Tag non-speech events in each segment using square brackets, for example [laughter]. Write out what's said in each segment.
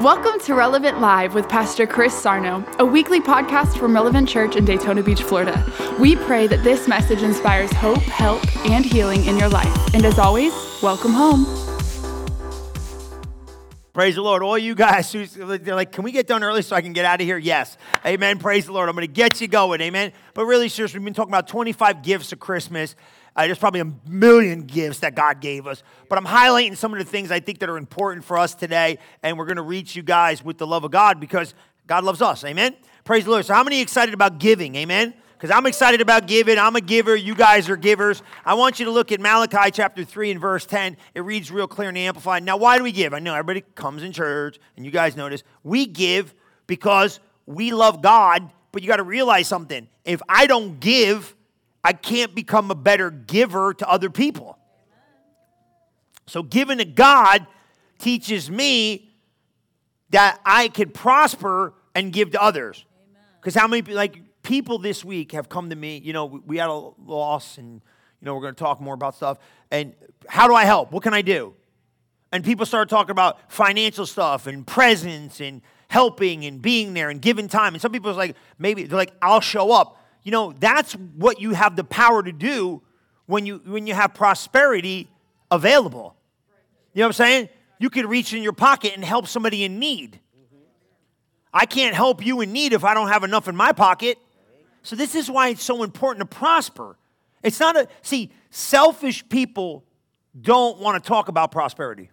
Welcome to Relevant Live with Pastor Chris Sarno, a weekly podcast from Relevant Church in Daytona Beach, Florida. We pray that this message inspires hope, help, and healing in your life. And as always, welcome home. Praise the Lord. All you guys who they're like, can we get done early so I can get out of here? Yes. Amen. Praise the Lord. I'm going to get you going. Amen. But really, seriously, we've been talking about 25 gifts of Christmas. Uh, there's probably a million gifts that God gave us, but I'm highlighting some of the things I think that are important for us today, and we're going to reach you guys with the love of God because God loves us. Amen. Praise the Lord. So, how many excited about giving? Amen. Because I'm excited about giving. I'm a giver. You guys are givers. I want you to look at Malachi chapter 3 and verse 10. It reads real clear and amplified. Now, why do we give? I know everybody comes in church, and you guys notice. We give because we love God, but you got to realize something. If I don't give, I can't become a better giver to other people. So, giving to God teaches me that I could prosper and give to others. Because how many, like, people this week have come to me, you know, we had a loss and, you know, we're going to talk more about stuff. And how do I help? What can I do? And people start talking about financial stuff and presence and helping and being there and giving time. And some people are like, maybe, they're like, I'll show up you know, that's what you have the power to do when you when you have prosperity available. You know what I'm saying? You can reach in your pocket and help somebody in need. I can't help you in need if I don't have enough in my pocket. So this is why it's so important to prosper. It's not a see, selfish people don't want to talk about prosperity.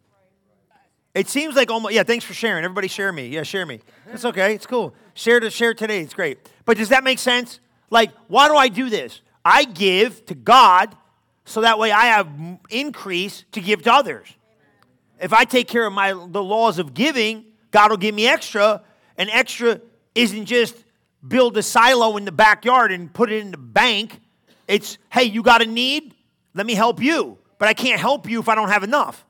It seems like almost yeah, thanks for sharing. Everybody share me. Yeah, share me. It's okay. It's cool. Share to share today. It's great. But does that make sense? Like, why do I do this? I give to God so that way I have increase to give to others. If I take care of my the laws of giving, God will give me extra, and extra isn't just build a silo in the backyard and put it in the bank. It's, hey, you got a need? Let me help you. But I can't help you if I don't have enough.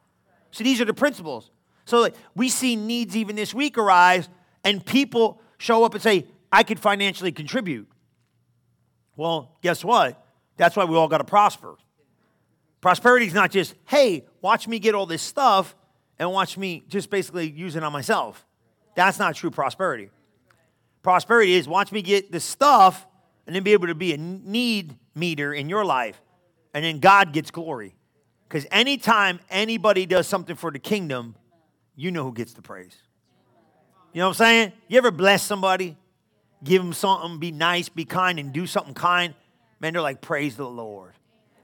So these are the principles. So we see needs even this week arise, and people show up and say, I could financially contribute. Well, guess what? That's why we all got to prosper. Prosperity is not just, hey, watch me get all this stuff and watch me just basically use it on myself. That's not true prosperity. Prosperity is watch me get the stuff and then be able to be a need meter in your life. And then God gets glory. Because anytime anybody does something for the kingdom, you know who gets the praise. You know what I'm saying? You ever bless somebody give them something, be nice, be kind, and do something kind, man, they're like, praise the Lord.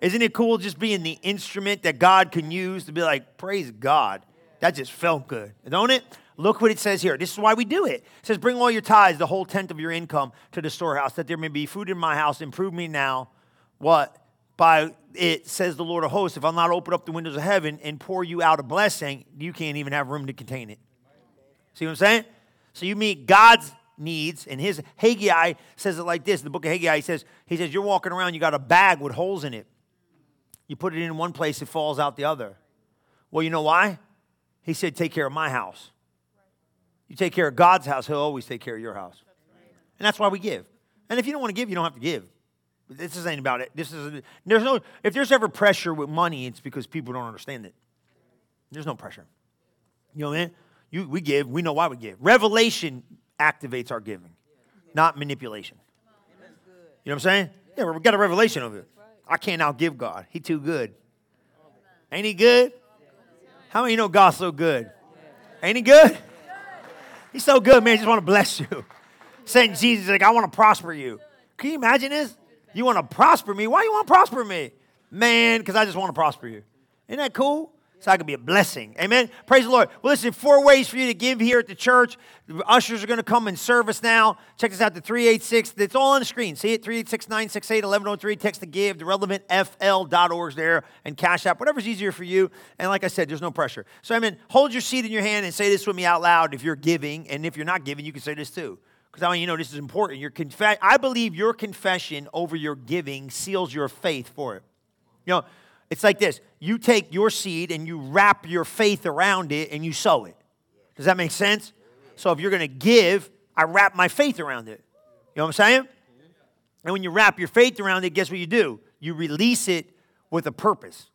Isn't it cool just being the instrument that God can use to be like, praise God? That just felt good, don't it? Look what it says here. This is why we do it. It says, Bring all your tithes, the whole tenth of your income, to the storehouse, that there may be food in my house. Improve me now. What? By it says the Lord of hosts, if I'll not open up the windows of heaven and pour you out a blessing, you can't even have room to contain it. See what I'm saying? So you meet God's needs. And his Haggai says it like this. The book of Haggai, he says, he says, You're walking around, you got a bag with holes in it. You put it in one place, it falls out the other. Well, you know why? He said, Take care of my house. You take care of God's house, He'll always take care of your house. And that's why we give. And if you don't want to give, you don't have to give. This isn't about it. This is there's no if there's ever pressure with money, it's because people don't understand it. There's no pressure. You know what I mean? You, we give, we know why we give. Revelation activates our giving, not manipulation. You know what I'm saying? Yeah, we got a revelation of it. I can't outgive God. He too good. Ain't he good? How many you know God's so good? Ain't he good? He's so good, man. I just want to bless you. Saying Jesus, like, I want to prosper you. Can you imagine this? You want to prosper me? Why you want to prosper me? Man, because I just want to prosper you. Isn't that cool? So I can be a blessing. Amen. Praise the Lord. Well, listen, four ways for you to give here at the church. The ushers are going to come and serve us now. Check this out the 386. It's all on the screen. See it? 386 968 1103. Text to give. The relevantfl.org is there and Cash App, whatever's easier for you. And like I said, there's no pressure. So, I mean, hold your seat in your hand and say this with me out loud if you're giving. And if you're not giving, you can say this too. Because I want you know this is important. Your conf- I believe your confession over your giving seals your faith for it. You know, it's like this you take your seed and you wrap your faith around it and you sow it. Does that make sense? So if you're going to give, I wrap my faith around it. You know what I'm saying? And when you wrap your faith around it, guess what you do? You release it with a purpose.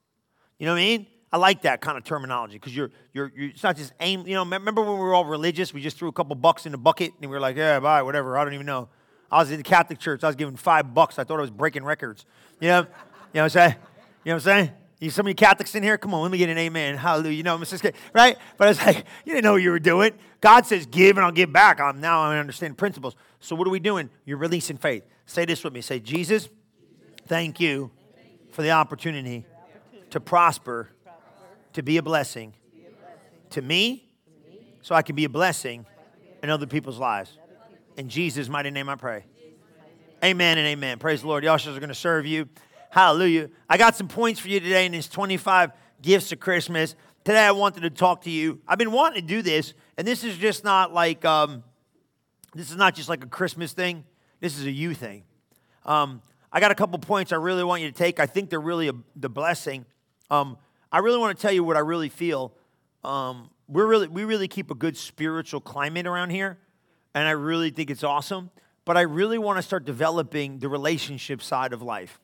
You know what I mean? I like that kind of terminology because you're, you're, you're, it's not just aim. You know, remember when we were all religious? We just threw a couple bucks in the bucket and we were like, yeah, bye, whatever. I don't even know. I was in the Catholic church. I was giving five bucks. I thought I was breaking records. You know, you know what I'm saying? You know what I'm saying? You some of you Catholics in here? Come on, let me get an amen. Hallelujah. You know, Mrs. right? But it's like, [laughs] you didn't know what you were doing. God says, give and I'll give back. I'm, now I understand principles. So what are we doing? You're releasing faith. Say this with me. Say, Jesus, thank you for the opportunity to prosper, to be a blessing to me, so I can be a blessing in other people's lives. In Jesus' mighty name I pray. Amen and amen. Praise the Lord. The ushers are going to serve you. Hallelujah. I got some points for you today in this 25 gifts of Christmas. Today I wanted to talk to you. I've been wanting to do this, and this is just not like um, this is not just like a Christmas thing. This is a you thing. Um, I got a couple points I really want you to take. I think they're really a, the blessing. Um, I really want to tell you what I really feel. Um, we're really, we really keep a good spiritual climate around here, and I really think it's awesome. But I really want to start developing the relationship side of life.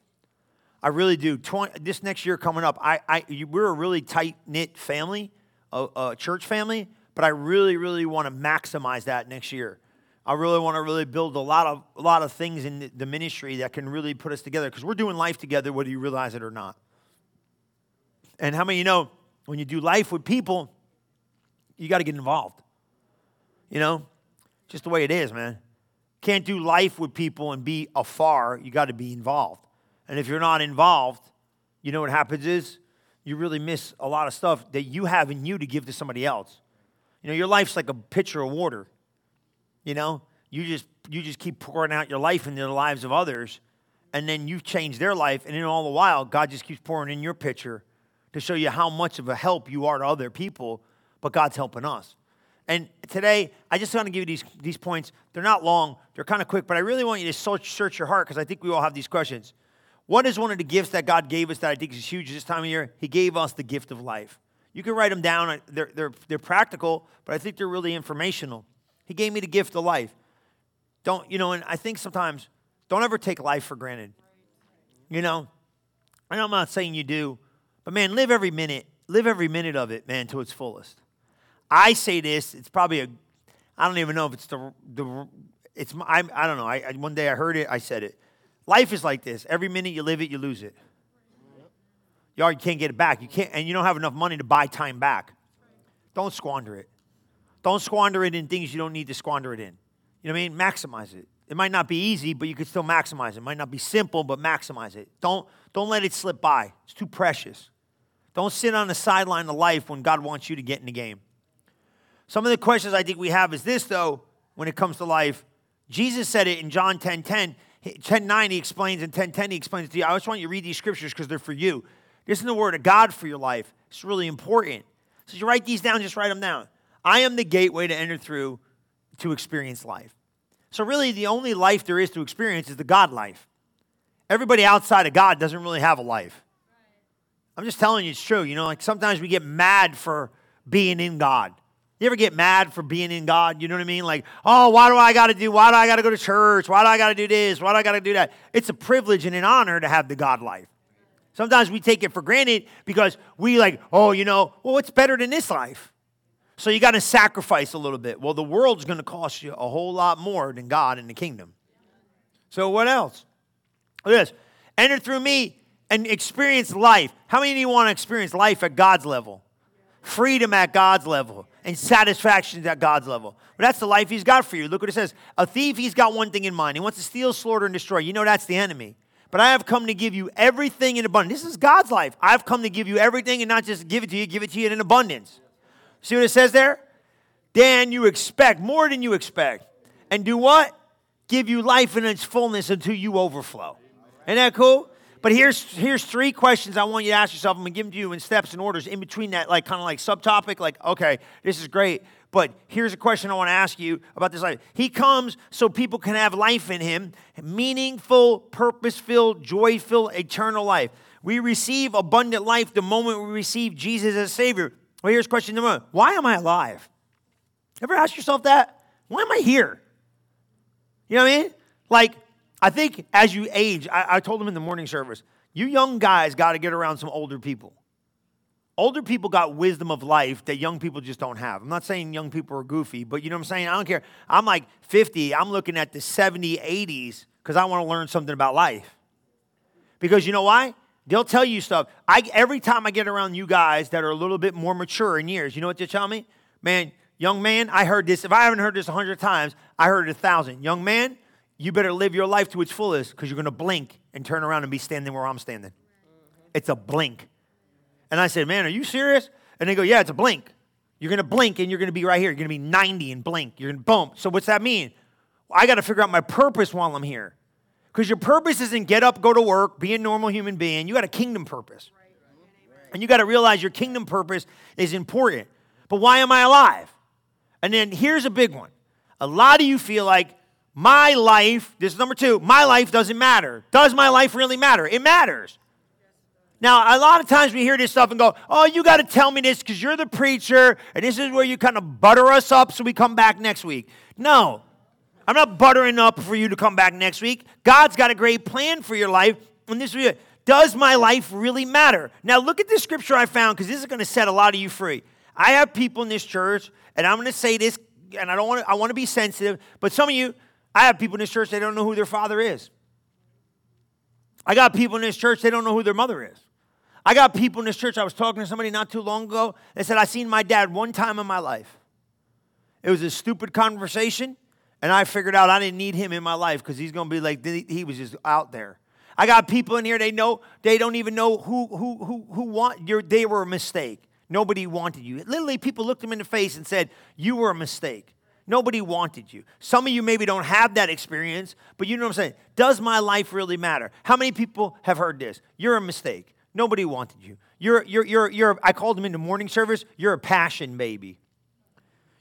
I really do. 20, this next year coming up, I, I, we're a really tight knit family, a, a, church family, but I really, really want to maximize that next year. I really want to really build a lot of a lot of things in the ministry that can really put us together because we're doing life together, whether you realize it or not. And how many you know when you do life with people, you got to get involved. You know, just the way it is, man. Can't do life with people and be afar. You got to be involved. And if you're not involved, you know what happens is you really miss a lot of stuff that you have in you to give to somebody else. You know, your life's like a pitcher of water. You know, you just you just keep pouring out your life into the lives of others, and then you change their life, and then all the while, God just keeps pouring in your pitcher to show you how much of a help you are to other people, but God's helping us. And today, I just want to give you these, these points. They're not long, they're kind of quick, but I really want you to search, search your heart because I think we all have these questions. What is one of the gifts that God gave us that I think is huge this time of year? He gave us the gift of life. You can write them down. They're, they're, they're practical, but I think they're really informational. He gave me the gift of life. Don't, you know, and I think sometimes don't ever take life for granted. You know, and I'm not saying you do, but man, live every minute, live every minute of it, man, to its fullest. I say this, it's probably a, I don't even know if it's the, the it's, I, I don't know. I, I, one day I heard it, I said it. Life is like this. Every minute you live it, you lose it. You already can't get it back. You can't, and you don't have enough money to buy time back. Don't squander it. Don't squander it in things you don't need to squander it in. You know what I mean? Maximize it. It might not be easy, but you can still maximize it. It might not be simple, but maximize it. Don't, don't let it slip by. It's too precious. Don't sit on the sideline of life when God wants you to get in the game. Some of the questions I think we have is this, though, when it comes to life. Jesus said it in John 10 10. 10 9, he explains, and 10 10, he explains to you. I just want you to read these scriptures because they're for you. This is the word of God for your life. It's really important. So you write these down, just write them down. I am the gateway to enter through to experience life. So, really, the only life there is to experience is the God life. Everybody outside of God doesn't really have a life. I'm just telling you it's true. You know, like sometimes we get mad for being in God. You ever get mad for being in God? You know what I mean? Like, oh, why do I got to do, why do I got to go to church? Why do I got to do this? Why do I got to do that? It's a privilege and an honor to have the God life. Sometimes we take it for granted because we like, oh, you know, well, what's better than this life? So you got to sacrifice a little bit. Well, the world's going to cost you a whole lot more than God and the kingdom. So what else? Look at this. Enter through me and experience life. How many of you want to experience life at God's level? Freedom at God's level and satisfaction at God's level. But that's the life He's got for you. Look what it says. A thief, he's got one thing in mind. He wants to steal, slaughter, and destroy. You know that's the enemy. But I have come to give you everything in abundance. This is God's life. I've come to give you everything and not just give it to you, give it to you in abundance. See what it says there? Dan, you expect more than you expect. And do what? Give you life in its fullness until you overflow. Isn't that cool? But here's here's three questions I want you to ask yourself. I'm gonna give them to you in steps and orders in between that, like kind of like subtopic, like, okay, this is great. But here's a question I want to ask you about this life. He comes so people can have life in him, meaningful, purpose-filled, eternal life. We receive abundant life the moment we receive Jesus as Savior. Well, here's question number one. Why am I alive? Ever ask yourself that? Why am I here? You know what I mean? Like, I think as you age, I, I told them in the morning service, you young guys got to get around some older people. older people got wisdom of life that young people just don't have. I'm not saying young people are goofy, but you know what I'm saying? I don't care. I'm like 50, I'm looking at the 70, 80s because I want to learn something about life. Because you know why? They'll tell you stuff. I, every time I get around you guys that are a little bit more mature in years, you know what they tell me? Man, young man, I heard this. If I haven't heard this a hundred times, I heard it a thousand. Young man, you better live your life to its fullest because you're going to blink and turn around and be standing where I'm standing. It's a blink. And I said, Man, are you serious? And they go, Yeah, it's a blink. You're going to blink and you're going to be right here. You're going to be 90 and blink. You're going to boom. So, what's that mean? I got to figure out my purpose while I'm here. Because your purpose isn't get up, go to work, be a normal human being. You got a kingdom purpose. And you got to realize your kingdom purpose is important. But why am I alive? And then here's a big one. A lot of you feel like my life, this is number two, my life doesn't matter. Does my life really matter? It matters. Now, a lot of times we hear this stuff and go, oh, you got to tell me this because you're the preacher and this is where you kind of butter us up so we come back next week. No, I'm not buttering up for you to come back next week. God's got a great plan for your life. And this is does my life really matter? Now, look at this scripture I found because this is going to set a lot of you free. I have people in this church, and I'm going to say this, and I don't want to, I want to be sensitive, but some of you, I have people in this church, they don't know who their father is. I got people in this church, they don't know who their mother is. I got people in this church, I was talking to somebody not too long ago, they said, I seen my dad one time in my life. It was a stupid conversation, and I figured out I didn't need him in my life because he's going to be like, he was just out there. I got people in here, they know, they don't even know who, who, who, who want, they were a mistake. Nobody wanted you. Literally, people looked them in the face and said, You were a mistake. Nobody wanted you. Some of you maybe don't have that experience, but you know what I'm saying? Does my life really matter? How many people have heard this? You're a mistake. Nobody wanted you. You're, you're, you're, you're, I called them into morning service. You're a passion baby.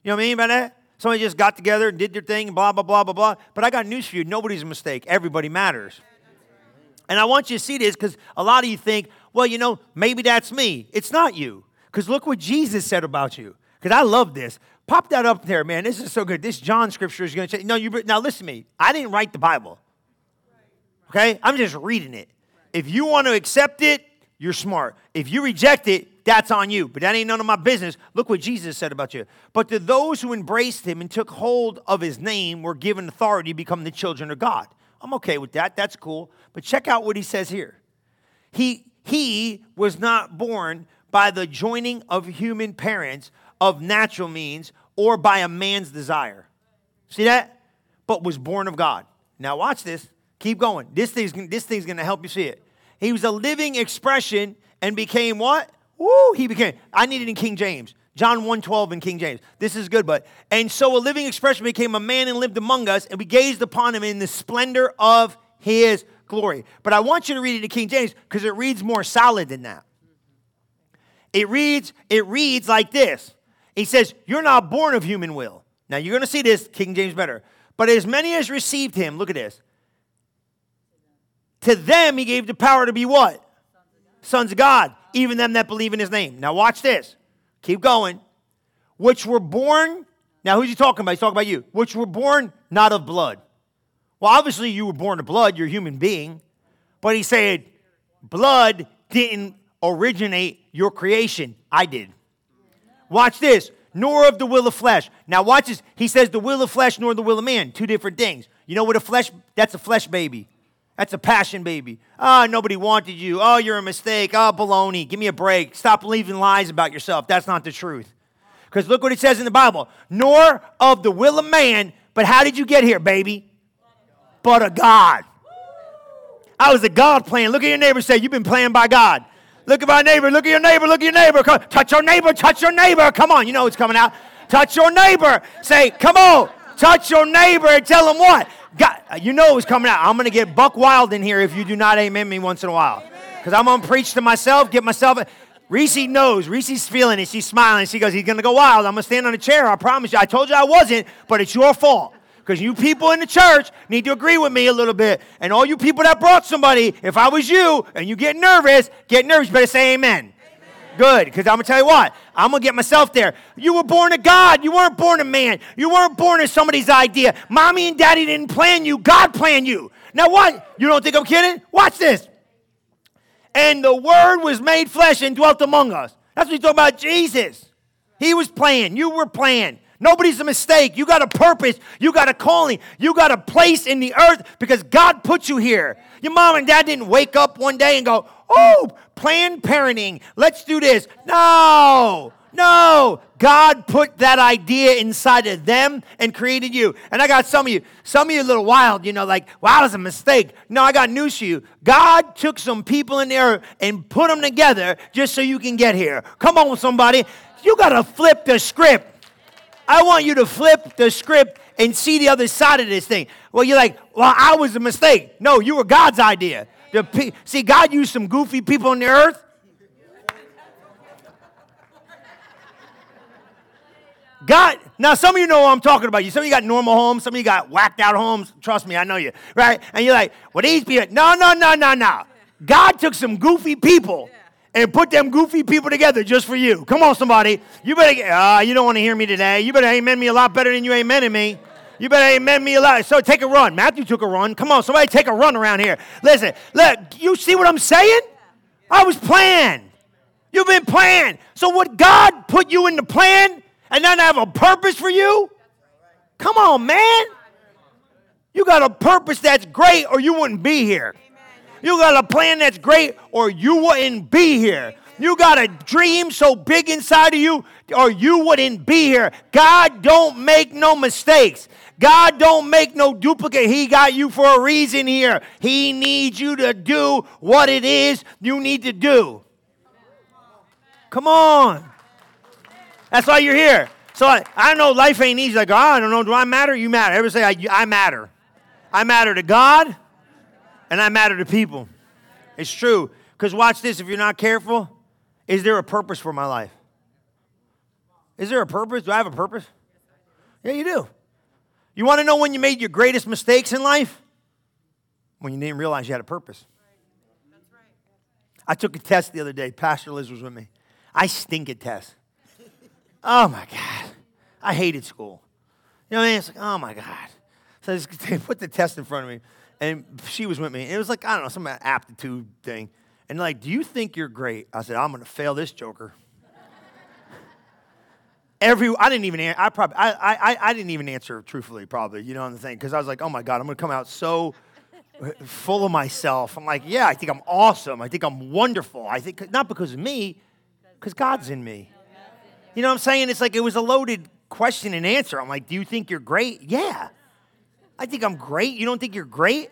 You know what I mean by that? Somebody just got together and did their thing, blah, blah, blah, blah, blah. But I got news for you. Nobody's a mistake. Everybody matters. And I want you to see this because a lot of you think, well, you know, maybe that's me. It's not you. Because look what Jesus said about you. Because I love this. Pop that up there, man. This is so good. This John scripture is going to change. No, you now listen to me. I didn't write the Bible. Okay? I'm just reading it. If you want to accept it, you're smart. If you reject it, that's on you. But that ain't none of my business. Look what Jesus said about you. But to those who embraced him and took hold of his name were given authority to become the children of God. I'm okay with that. That's cool. But check out what he says here. He he was not born by the joining of human parents of natural means or by a man's desire. See that? But was born of God. Now watch this. Keep going. This thing's, this thing's going to help you see it. He was a living expression and became what? Woo, he became. I need it in King James. John 1:12 in King James. This is good, but and so a living expression became a man and lived among us, and we gazed upon him in the splendor of his glory. But I want you to read it in King James because it reads more solid than that. It reads, it reads like this. He says, You're not born of human will. Now you're going to see this, King James better. But as many as received him, look at this. To them he gave the power to be what? Sons of God, even them that believe in his name. Now watch this. Keep going. Which were born, now who's he talking about? He's talking about you. Which were born not of blood. Well, obviously you were born of blood, you're a human being. But he said, blood didn't originate your creation. I did. Watch this. Nor of the will of flesh. Now, watch this. He says the will of flesh nor the will of man. Two different things. You know what a flesh, that's a flesh baby. That's a passion baby. Oh, nobody wanted you. Oh, you're a mistake. Oh, baloney. Give me a break. Stop believing lies about yourself. That's not the truth. Because look what it says in the Bible. Nor of the will of man, but how did you get here, baby? But a God. I was a God plan. Look at your neighbor say, You've been playing by God. Look at my neighbor. Look at your neighbor. Look at your neighbor. Come, touch your neighbor. Touch your neighbor. Come on. You know it's coming out. Touch your neighbor. Say, come on. Touch your neighbor and tell him what? God, you know it's coming out. I'm going to get buck wild in here if you do not amen me once in a while. Because I'm going to preach to myself, get myself. Reese knows. Reese's feeling it. She's smiling. She goes, He's going to go wild. I'm going to stand on a chair. I promise you. I told you I wasn't, but it's your fault because you people in the church need to agree with me a little bit. And all you people that brought somebody, if I was you and you get nervous, get nervous, better say amen. amen. Good, because I'm gonna tell you what, I'm gonna get myself there. You were born of God, you weren't born of man, you weren't born of somebody's idea. Mommy and daddy didn't plan you, God planned you. Now, what? You don't think I'm kidding? Watch this. And the word was made flesh and dwelt among us. That's what he's talking about Jesus. He was playing. You were playing. Nobody's a mistake. You got a purpose. You got a calling. You got a place in the earth because God put you here. Your mom and dad didn't wake up one day and go, oh, planned parenting. Let's do this. No, no. God put that idea inside of them and created you. And I got some of you, some of you a little wild, you know, like, wow, that's a mistake. No, I got news for you. God took some people in there and put them together just so you can get here. Come on, somebody. You got to flip the script. I want you to flip the script and see the other side of this thing. Well, you're like, well, I was a mistake. No, you were God's idea. The, see, God used some goofy people on the earth. God, now some of you know what I'm talking about. You some of you got normal homes, some of you got whacked out homes. Trust me, I know you, right? And you're like, well, these people, no, no, no, no, no. God took some goofy people and put them goofy people together just for you. Come on, somebody. You better, uh, you don't want to hear me today. You better amen me a lot better than you amening me. You better amen me a lot. So take a run. Matthew took a run. Come on, somebody take a run around here. Listen, look, you see what I'm saying? I was planned. You've been planned. So would God put you in the plan and not have a purpose for you? Come on, man. You got a purpose that's great or you wouldn't be here. You got a plan that's great, or you wouldn't be here. You got a dream so big inside of you, or you wouldn't be here. God don't make no mistakes. God don't make no duplicate. He got you for a reason here. He needs you to do what it is you need to do. Come on. That's why you're here. So I, I know life ain't easy. Like, oh, I don't know. Do I matter? You matter. Everybody say, I, I matter. I matter to God and I matter to people. It's true. Because watch this, if you're not careful, is there a purpose for my life? Is there a purpose? Do I have a purpose? Yeah, you do. You want to know when you made your greatest mistakes in life? When you didn't realize you had a purpose. I took a test the other day. Pastor Liz was with me. I stink at tests. Oh my God. I hated school. You know what I mean? It's like, oh my God. So they put the test in front of me and she was with me. And It was like, I don't know, some aptitude thing. And like, do you think you're great? I said, I'm to fail this joker. Every, I didn't even, I probably, I, I, I didn't even answer truthfully, probably, you know, on the thing, because I was like, oh my God, I'm to come out so full of myself. I'm like, yeah, I think I'm awesome. I think I'm wonderful. I think, not because of me, because God's in me. You know what I'm saying? It's like it was a loaded question and answer. I'm like, do you think you're great? Yeah. I think I'm great. You don't think you're great?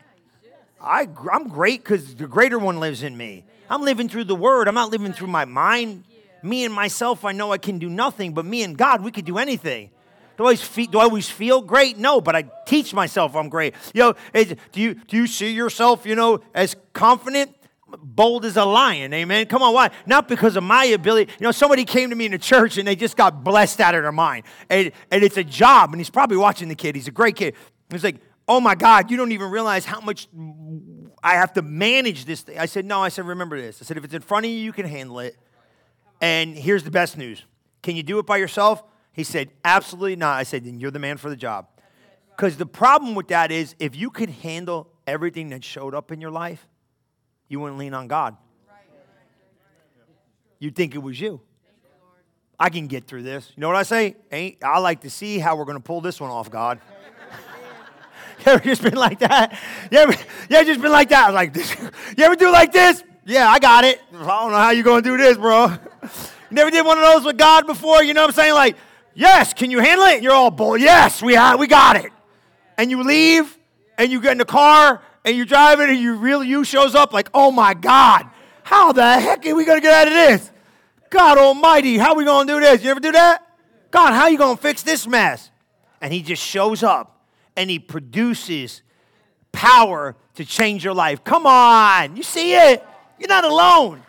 I, I'm great because the greater one lives in me. I'm living through the word. I'm not living through my mind. Me and myself, I know I can do nothing, but me and God, we could do anything. Do I always feel, do I always feel great? No, but I teach myself I'm great. You know, do you, do you see yourself, you know, as confident? bold as a lion. Amen. Come on, why? Not because of my ability. You know, somebody came to me in the church and they just got blessed out of their mind. And, and it's a job, and he's probably watching the kid. He's a great kid. He's like, oh my God, you don't even realize how much I have to manage this thing. I said, no, I said, remember this. I said, if it's in front of you, you can handle it. And here's the best news can you do it by yourself? He said, absolutely not. I said, then you're the man for the job. Because the problem with that is if you could handle everything that showed up in your life, you wouldn't lean on God. You'd think it was you. I can get through this. You know what I say? Ain't I like to see how we're going to pull this one off, God. [laughs] You ever just been like that? You ever, you ever just been like that? Like this? [laughs] You ever do like this? Yeah, I got it. I don't know how you're gonna do this, bro. [laughs] You never did one of those with God before? You know what I'm saying? Like, yes, can you handle it? You're all bull. Yes, we have, we got it. And you leave, and you get in the car, and you're driving, and you really you shows up like, oh my God, how the heck are we gonna get out of this? God Almighty, how we gonna do this? You ever do that? God, how you gonna fix this mess? And he just shows up and He produces power to change your life. Come on, you see it? You're not alone.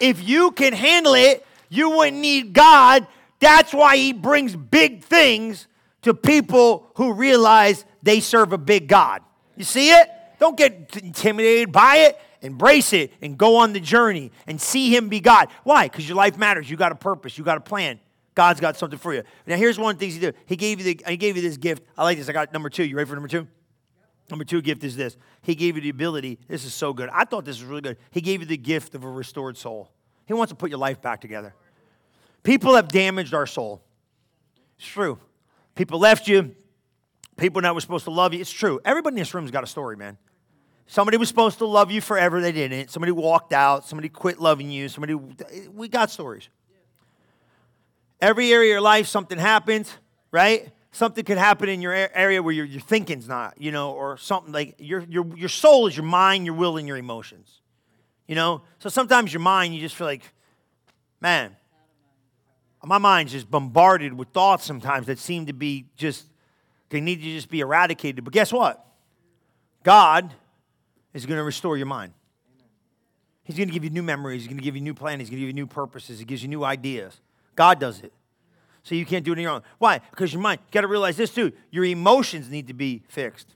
If you can handle it, you wouldn't need God. That's why He brings big things to people who realize they serve a big God. You see it? Don't get intimidated by it. Embrace it and go on the journey and see Him be God. Why? Because your life matters. You got a purpose, you got a plan. God's got something for you. Now, here's one of the things He did. He gave you the, He gave you this gift. I like this. I got number two. You ready for number two? Number two gift is this. He gave you the ability. This is so good. I thought this was really good. He gave you the gift of a restored soul. He wants to put your life back together. People have damaged our soul. It's true. People left you. People that were supposed to love you. It's true. Everybody in this room's got a story, man. Somebody was supposed to love you forever, they didn't. Somebody walked out. Somebody quit loving you. Somebody, we got stories. Every area of your life, something happens, right? Something could happen in your area where your, your thinking's not, you know, or something like your, your, your soul is your mind, your will, and your emotions. You know? So sometimes your mind, you just feel like, man, my mind's just bombarded with thoughts sometimes that seem to be just, they need to just be eradicated. But guess what? God is going to restore your mind. He's going to give you new memories. He's going to give you new plans. He's going to give you new purposes. He gives you new ideas. God does it. So you can't do it on your own. Why? Because your mind, you got to realize this too. Your emotions need to be fixed.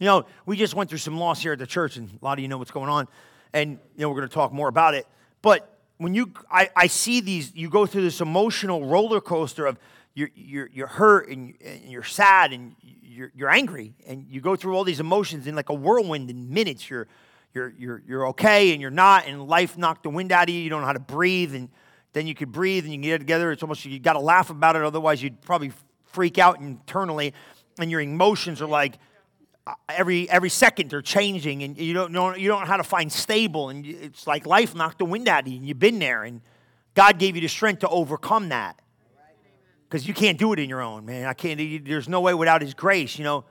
You know, we just went through some loss here at the church, and a lot of you know what's going on. And, you know, we're going to talk more about it. But when you, I, I see these, you go through this emotional roller coaster of you're, you're, you're hurt and, you're sad and you're, you're angry. And you go through all these emotions in like a whirlwind in minutes. You're, you're, you're, you're okay and you're not, and life knocked the wind out of you. You don't know how to breathe. And then you could breathe and you can get it together. It's almost, you got to laugh about it. Otherwise, you'd probably freak out internally. And your emotions are like, uh, every every second they're changing and you don't know you don't know how to find stable and it's like life knocked the wind out of you and you've been there and god gave you the strength to overcome that because you can't do it in your own man i can't there's no way without his grace you know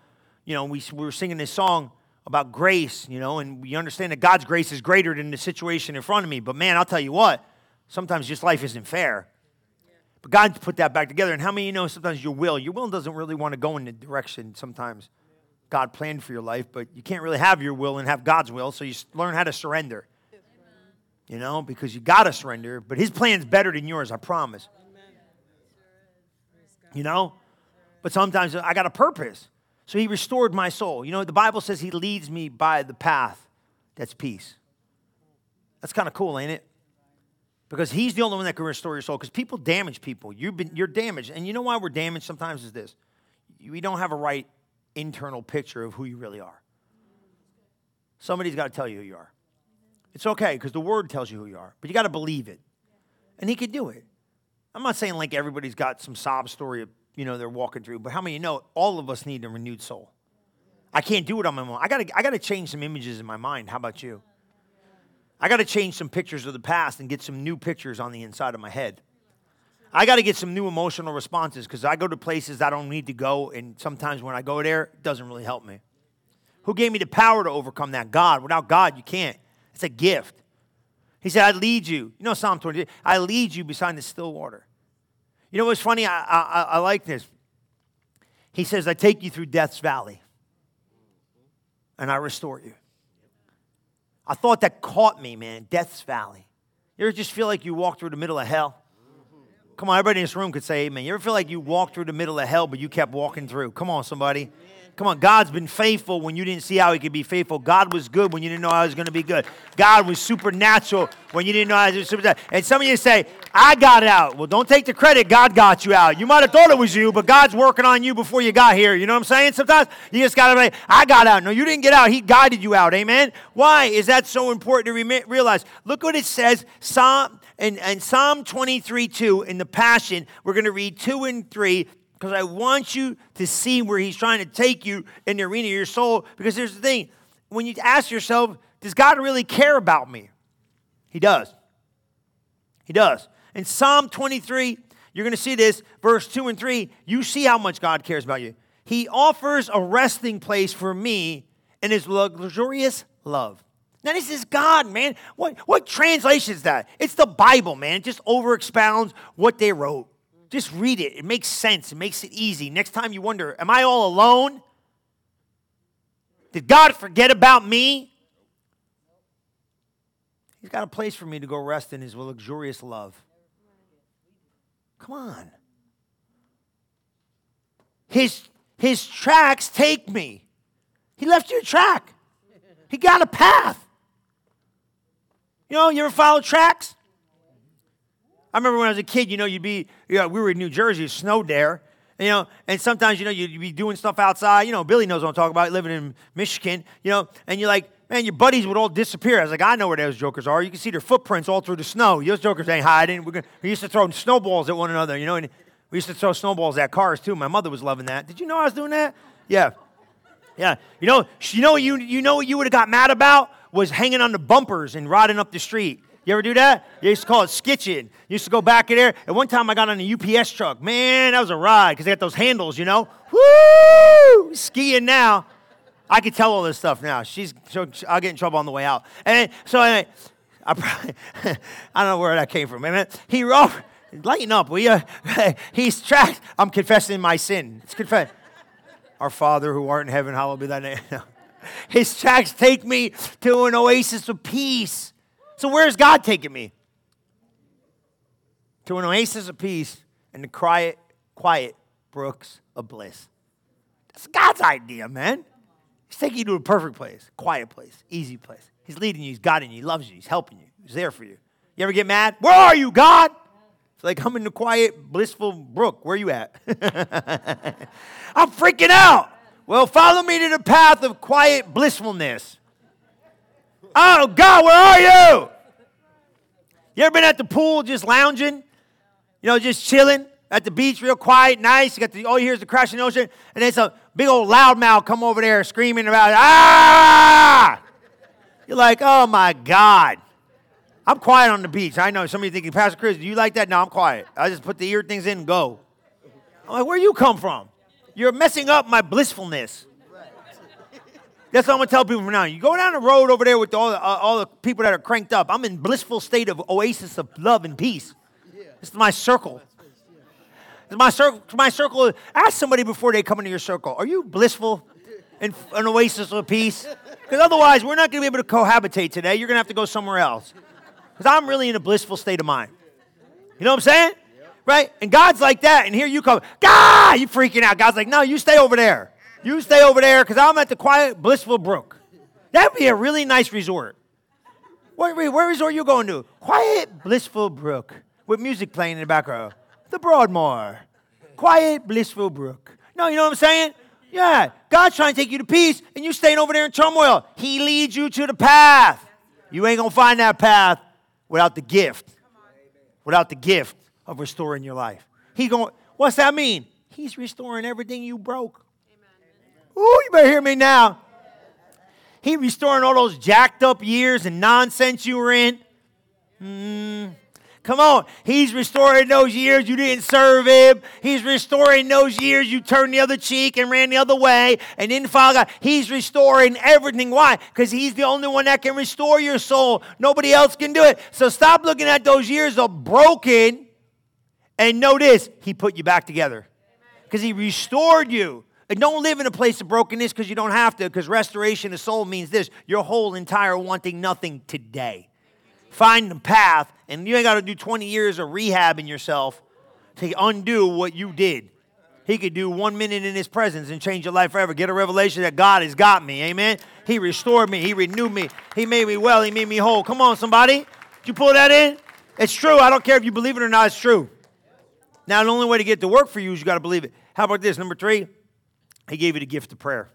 you know we, we were singing this song about grace you know and we understand that god's grace is greater than the situation in front of me but man i'll tell you what sometimes just life isn't fair but God put that back together and how many you know sometimes your will your will doesn't really want to go in the direction sometimes God planned for your life, but you can't really have your will and have God's will, so you learn how to surrender. You know, because you got to surrender, but His plan's better than yours, I promise. You know? But sometimes I got a purpose. So He restored my soul. You know, the Bible says He leads me by the path that's peace. That's kind of cool, ain't it? Because He's the only one that can restore your soul. Because people damage people. You've been, you're damaged. And you know why we're damaged sometimes is this we don't have a right internal picture of who you really are. Somebody's got to tell you who you are. It's okay because the word tells you who you are, but you got to believe it. And he could do it. I'm not saying like everybody's got some sob story of, you know, they're walking through, but how many you know all of us need a renewed soul? I can't do it on my own. I got to I got to change some images in my mind. How about you? I got to change some pictures of the past and get some new pictures on the inside of my head. I got to get some new emotional responses because I go to places I don't need to go, and sometimes when I go there, it doesn't really help me. Who gave me the power to overcome that? God. Without God, you can't. It's a gift. He said, I lead you. You know Psalm 23. I lead you beside the still water. You know what's funny? I, I, I like this. He says, I take you through death's valley and I restore you. I thought that caught me, man. Death's valley. You ever just feel like you walk through the middle of hell? Come on, everybody in this room could say amen. You ever feel like you walked through the middle of hell, but you kept walking through? Come on, somebody. Come on, God's been faithful when you didn't see how He could be faithful. God was good when you didn't know how He was going to be good. God was supernatural when you didn't know how He was supernatural. And some of you say, I got out. Well, don't take the credit. God got you out. You might have thought it was you, but God's working on you before you got here. You know what I'm saying? Sometimes you just got to say, I got out. No, you didn't get out. He guided you out. Amen? Why is that so important to realize? Look what it says. Psalm, and, and Psalm 23 2 in the Passion, we're going to read 2 and 3 because I want you to see where he's trying to take you in the arena of your soul. Because here's the thing when you ask yourself, does God really care about me? He does. He does. In Psalm 23, you're going to see this, verse 2 and 3. You see how much God cares about you. He offers a resting place for me in his luxurious love. Now, this is God, man. What, what translation is that? It's the Bible, man. It just over expounds what they wrote. Just read it. It makes sense. It makes it easy. Next time you wonder, am I all alone? Did God forget about me? He's got a place for me to go rest in his luxurious love. Come on. His, his tracks take me. He left you a track. He got a path. You know, you ever follow tracks? I remember when I was a kid, you know, you'd be, you know, we were in New Jersey, it snowed there. You know, and sometimes, you know, you'd be doing stuff outside. You know, Billy knows what I'm talking about, living in Michigan, you know, and you're like, man, your buddies would all disappear. I was like, I know where those jokers are. You can see their footprints all through the snow. Those jokers ain't hiding. Gonna, we used to throw snowballs at one another, you know. And we used to throw snowballs at cars too. My mother was loving that. Did you know I was doing that? Yeah. Yeah. You know, you know, you, you know what you would have got mad about was hanging on the bumpers and riding up the street. You ever do that? You used to call it skitching. You used to go back in there. And one time I got on a UPS truck. Man, that was a ride because they got those handles, you know. Woo! Skiing now. I can tell all this stuff now. She's, I'll get in trouble on the way out. And so I, I, probably, [laughs] I don't know where that came from. Man, he wrote, lighten up, will you? [laughs] He's tracked. I'm confessing my sin. It's confess. Our Father who art in heaven, hallowed be thy name. [laughs] His tracks take me to an oasis of peace. So where's God taking me? To an oasis of peace and the quiet, quiet brooks of bliss. That's God's idea, man. He's taking you to a perfect place, quiet place, easy place. He's leading you, he's guiding you, he loves you, he's helping you, he's there for you. You ever get mad? Where are you, God? It's like I'm in the quiet, blissful brook. Where are you at? [laughs] I'm freaking out. Well, follow me to the path of quiet blissfulness. Oh, God, where are you? You ever been at the pool just lounging? You know, just chilling at the beach, real quiet, nice. You got the, all you hear is the crashing ocean, and then some big old loudmouth come over there screaming about, ah! You're like, oh my God. I'm quiet on the beach. I know somebody thinking, Pastor Chris, do you like that? No, I'm quiet. I just put the ear things in and go. I'm like, where you come from? You're messing up my blissfulness. That's what I'm gonna tell people from now. You go down the road over there with all the, uh, all the people that are cranked up. I'm in blissful state of oasis of love and peace. This is my circle. My circle. My circle. Ask somebody before they come into your circle. Are you blissful in an oasis of peace? Because otherwise, we're not gonna be able to cohabitate today. You're gonna have to go somewhere else. Because I'm really in a blissful state of mind. You know what I'm saying? Right? And God's like that, and here you come, God, you freaking out. God's like, no, you stay over there. You stay over there because I'm at the quiet, blissful brook. That'd be a really nice resort. Where, where resort you going to? Quiet, blissful brook with music playing in the background. The Broadmoor. Quiet, blissful brook. No, you know what I'm saying? Yeah, God's trying to take you to peace, and you staying over there in turmoil. He leads you to the path. You ain't gonna find that path without the gift, without the gift of restoring your life. He going, what's that mean? He's restoring everything you broke. Ooh, you better hear me now. He restoring all those jacked up years and nonsense you were in. Mm, Come on. He's restoring those years you didn't serve him. He's restoring those years you turned the other cheek and ran the other way and didn't follow God. He's restoring everything. Why? Because he's the only one that can restore your soul. Nobody else can do it. So stop looking at those years of broken and this he put you back together because he restored you. And don't live in a place of brokenness because you don't have to, because restoration of soul means this your whole entire wanting nothing today. Find the path, and you ain't got to do 20 years of rehabbing yourself to undo what you did. He could do one minute in his presence and change your life forever. Get a revelation that God has got me. Amen. He restored me. He renewed me. He made me well. He made me whole. Come on, somebody. Did you pull that in? It's true. I don't care if you believe it or not. It's true. Now, the only way to get to work for you is you got to believe it. How about this? Number three, he gave you the gift of prayer.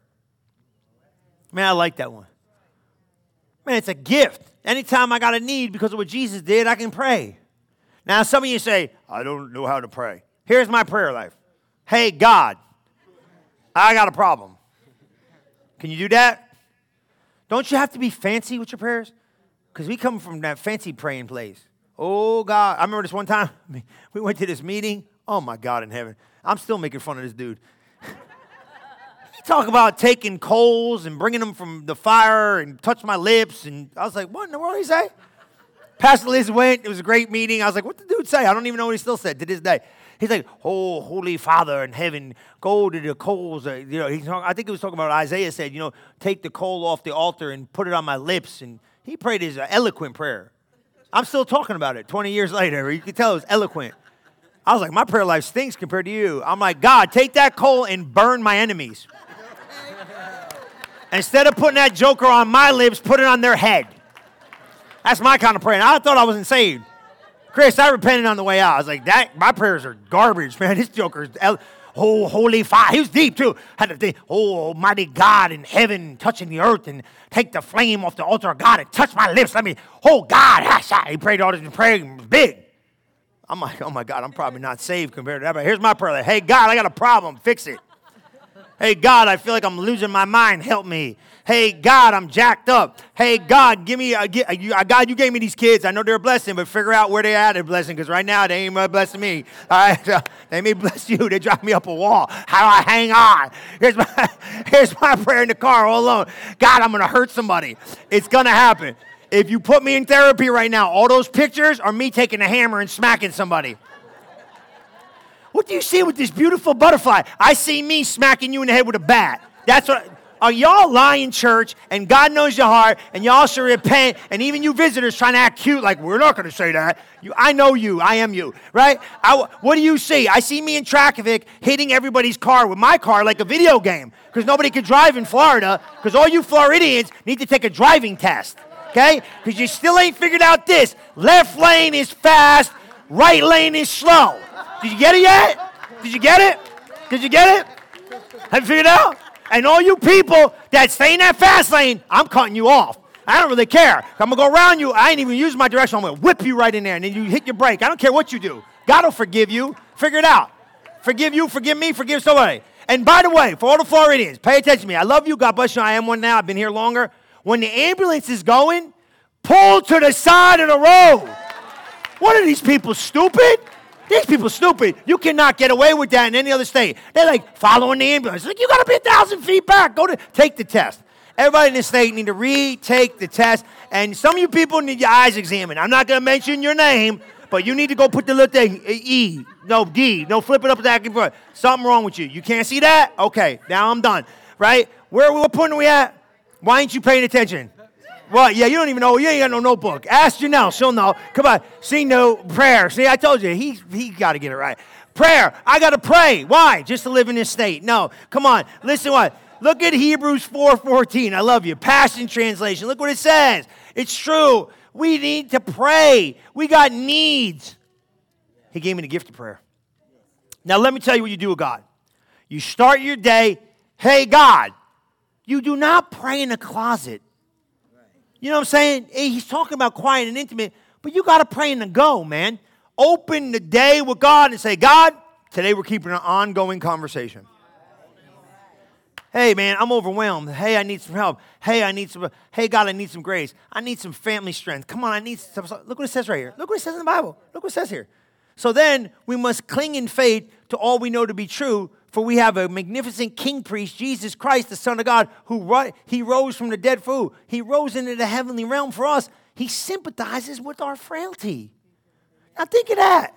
Man, I like that one. Man, it's a gift. Anytime I got a need because of what Jesus did, I can pray. Now, some of you say, I don't know how to pray. Here's my prayer life Hey, God, I got a problem. Can you do that? Don't you have to be fancy with your prayers? Because we come from that fancy praying place. Oh, God. I remember this one time, [laughs] we went to this meeting. Oh, my God in heaven. I'm still making fun of this dude. Talk about taking coals and bringing them from the fire and touch my lips. And I was like, what in the world did he say? Pastor Liz went. It was a great meeting. I was like, what did the dude say? I don't even know what he still said to this day. He's like, oh, Holy Father in heaven, go to the coals. Uh, you know, I think he was talking about Isaiah said, you know, take the coal off the altar and put it on my lips. And he prayed his eloquent prayer. I'm still talking about it 20 years later. You can tell it was eloquent. I was like, my prayer life stinks compared to you. I'm like, God, take that coal and burn my enemies. Instead of putting that joker on my lips, put it on their head. That's my kind of prayer. I thought I wasn't saved. Chris, I repented on the way out. I was like, that my prayers are garbage, [laughs] man. This joker's oh, holy fire. He was deep too. Had to think, oh, almighty God in heaven touching the earth and take the flame off the altar of God and touch my lips. Let me, oh God. He prayed all this was big. I'm like, oh my God, I'm probably not saved compared to that. But here's my prayer. Like, hey, God, I got a problem. Fix it. Hey, God, I feel like I'm losing my mind. Help me. Hey, God, I'm jacked up. Hey, God, give me, uh, a, a, uh, uh, God, you gave me these kids. I know they're a blessing, but figure out where they at a blessing because right now they ain't blessing me. All right, [laughs] they may bless you. They drive me up a wall. How do I hang on? Here's my, [laughs] here's my prayer in the car all alone. God, I'm going to hurt somebody. It's going to happen. If you put me in therapy right now, all those pictures are me taking a hammer and smacking somebody. What do you see with this beautiful butterfly? I see me smacking you in the head with a bat. That's what are y'all lying church and God knows your heart and y'all should repent and even you visitors trying to act cute like we're not going to say that. You, I know you. I am you, right? I, what do you see? I see me in traffic hitting everybody's car with my car like a video game because nobody can drive in Florida because all you Floridians need to take a driving test, okay? Because you still ain't figured out this. Left lane is fast, right lane is slow. Did you get it yet? Did you get it? Did you get it? Have you figured it out? And all you people that stay in that fast lane, I'm cutting you off. I don't really care. I'm gonna go around you. I ain't even use my direction. I'm gonna whip you right in there, and then you hit your brake. I don't care what you do. God will forgive you. Figure it out. Forgive you. Forgive me. Forgive somebody. And by the way, for all the Floridians, pay attention to me. I love you. God bless you. I am one now. I've been here longer. When the ambulance is going, pull to the side of the road. What are these people stupid? These people stupid. You cannot get away with that in any other state. They're like following the ambulance. Like you got to be a thousand feet back. Go to take the test. Everybody in the state need to retake the test. And some of you people need your eyes examined. I'm not going to mention your name, but you need to go put the little thing E, no D, no flip it up back and front. Something wrong with you. You can't see that? Okay, now I'm done. Right? Where what point are we at? Why ain't you paying attention? What? Yeah, you don't even know. You ain't got no notebook. Ask Janelle. She'll know. Come on. See, no prayer. See, I told you, he, he got to get it right. Prayer. I got to pray. Why? Just to live in this state. No. Come on. Listen what? Look at Hebrews 4.14. I love you. Passion Translation. Look what it says. It's true. We need to pray. We got needs. He gave me the gift of prayer. Now, let me tell you what you do with God. You start your day, hey, God. You do not pray in a closet. You know what I'm saying? He's talking about quiet and intimate, but you got to pray in the go, man. Open the day with God and say, God, today we're keeping an ongoing conversation. Hey, man, I'm overwhelmed. Hey, I need some help. Hey, I need some. Hey, God, I need some grace. I need some family strength. Come on, I need some. Look what it says right here. Look what it says in the Bible. Look what it says here. So then we must cling in faith to all we know to be true, for we have a magnificent king priest, Jesus Christ, the Son of God, who he rose from the dead for who? He rose into the heavenly realm for us. He sympathizes with our frailty. Now think of that.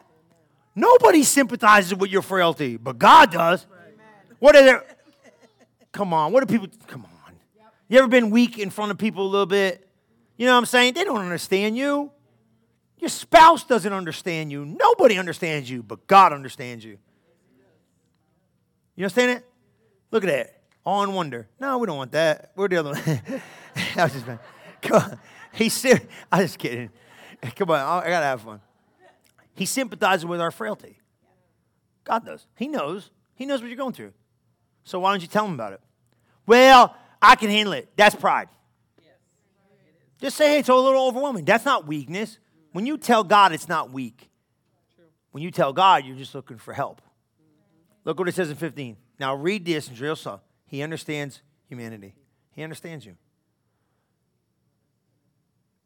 Nobody sympathizes with your frailty, but God does. What are there? Come on. What do people? Come on. You ever been weak in front of people a little bit? You know what I'm saying? They don't understand you. Your spouse doesn't understand you. Nobody understands you, but God understands you. You understand it? Look at that. All in wonder. No, we don't want that. We're the other one. [laughs] I was just, man. come on. He's serious. I'm just kidding. Come on. I got to have fun. He sympathizes with our frailty. God does. He knows. He knows what you're going through. So why don't you tell him about it? Well, I can handle it. That's pride. Just say, hey, it's a little overwhelming. That's not weakness. When you tell God, it's not weak. When you tell God, you're just looking for help. Look what it says in 15. Now read this in Jerusalem. He understands humanity. He understands you.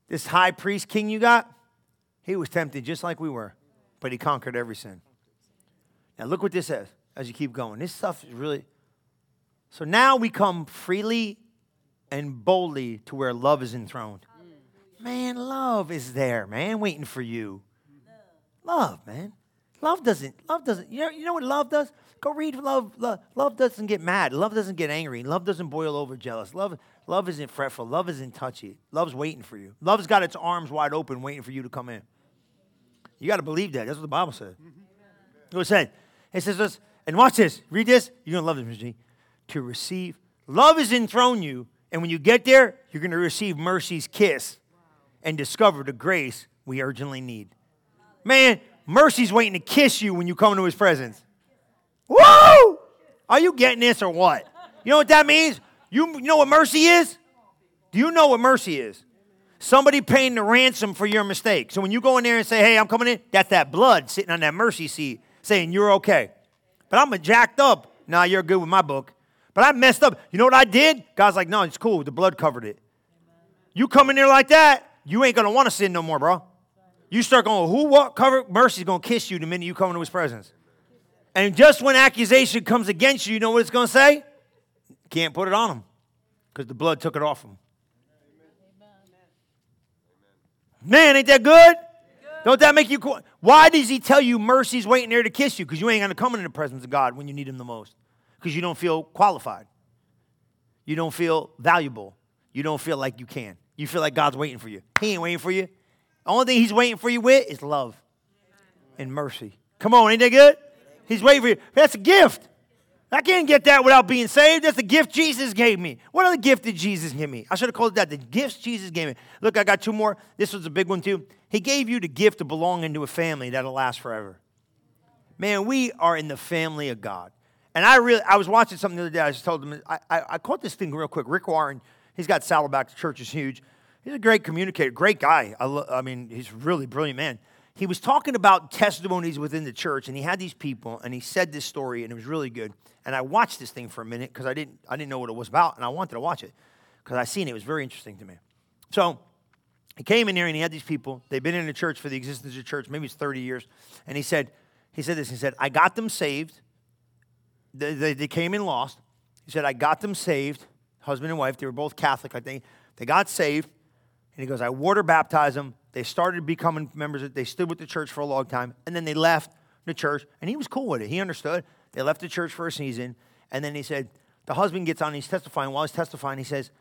This high priest king you got, he was tempted just like we were, but he conquered every sin. Now look what this says as you keep going. This stuff is really. So now we come freely and boldly to where love is enthroned. Man, love is there, man, waiting for you. Love, man. Love doesn't, love doesn't, you know, you know what love does? Go read love, love. Love doesn't get mad. Love doesn't get angry. Love doesn't boil over jealous. Love, love isn't fretful. Love isn't touchy. Love's waiting for you. Love's got its arms wide open, waiting for you to come in. You got to believe that. That's what the Bible says. Mm-hmm. It said. It says this, and watch this. Read this. You're gonna love this, G. To receive. Love is enthroned you, and when you get there, you're gonna receive mercy's kiss and discover the grace we urgently need. Man, mercy's waiting to kiss you when you come into his presence. Woo! Are you getting this or what? You know what that means? You, you know what mercy is? Do you know what mercy is? Somebody paying the ransom for your mistake. So when you go in there and say, hey, I'm coming in, that's that blood sitting on that mercy seat saying you're okay. But I'm a jacked up. Nah, you're good with my book. But I messed up. You know what I did? God's like, no, it's cool. The blood covered it. You come in there like that, you ain't gonna want to sin no more, bro. You start going, who what cover mercy's gonna kiss you the minute you come into his presence. And just when accusation comes against you, you know what it's gonna say? Can't put it on him. Because the blood took it off him. Man, ain't that good? Don't that make you? Why does he tell you mercy's waiting there to kiss you? Because you ain't gonna come into the presence of God when you need him the most. Because you don't feel qualified. You don't feel valuable. You don't feel like you can. You feel like God's waiting for you. He ain't waiting for you. The only thing he's waiting for you with is love and mercy. Come on, ain't that good? He's waiting for you. That's a gift. I can't get that without being saved. That's the gift Jesus gave me. What other gift did Jesus give me? I should have called it that. The gifts Jesus gave me. Look, I got two more. This was a big one too. He gave you the gift of belonging to a family that'll last forever. Man, we are in the family of God. And I really, I was watching something the other day. I just told them, I, I, I caught this thing real quick. Rick Warren, he's got Saddleback. The church is huge. He's a great communicator, great guy. I, lo- I mean, he's a really brilliant man. He was talking about testimonies within the church, and he had these people, and he said this story, and it was really good. And I watched this thing for a minute because I didn't, I didn't know what it was about, and I wanted to watch it because I seen it. It was very interesting to me. So he came in here, and he had these people. They've been in the church for the existence of the church, maybe it's 30 years. And he said, he said this. He said, I got them saved. They, they, they came in lost. He said, I got them saved, husband and wife. They were both Catholic, I think. They got saved. And he goes, I water baptized them. They started becoming members. They stood with the church for a long time. And then they left the church. And he was cool with it. He understood. They left the church for a season. And then he said, the husband gets on, he's testifying. While he's testifying, he says,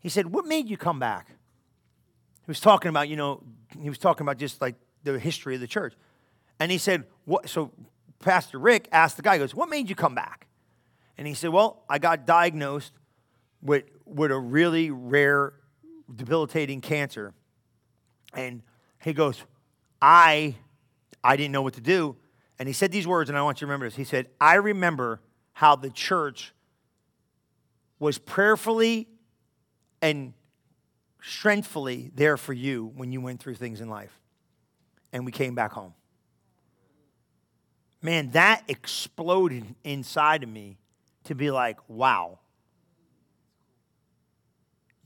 he said, what made you come back? He was talking about, you know, he was talking about just like the history of the church. And he said, what? So Pastor Rick asked the guy, goes, what made you come back? And he said, well, I got diagnosed with, with a really rare debilitating cancer. And he goes, I, I didn't know what to do. And he said these words, and I want you to remember this. He said, I remember how the church was prayerfully and strengthfully there for you when you went through things in life. And we came back home. Man, that exploded inside of me to be like, wow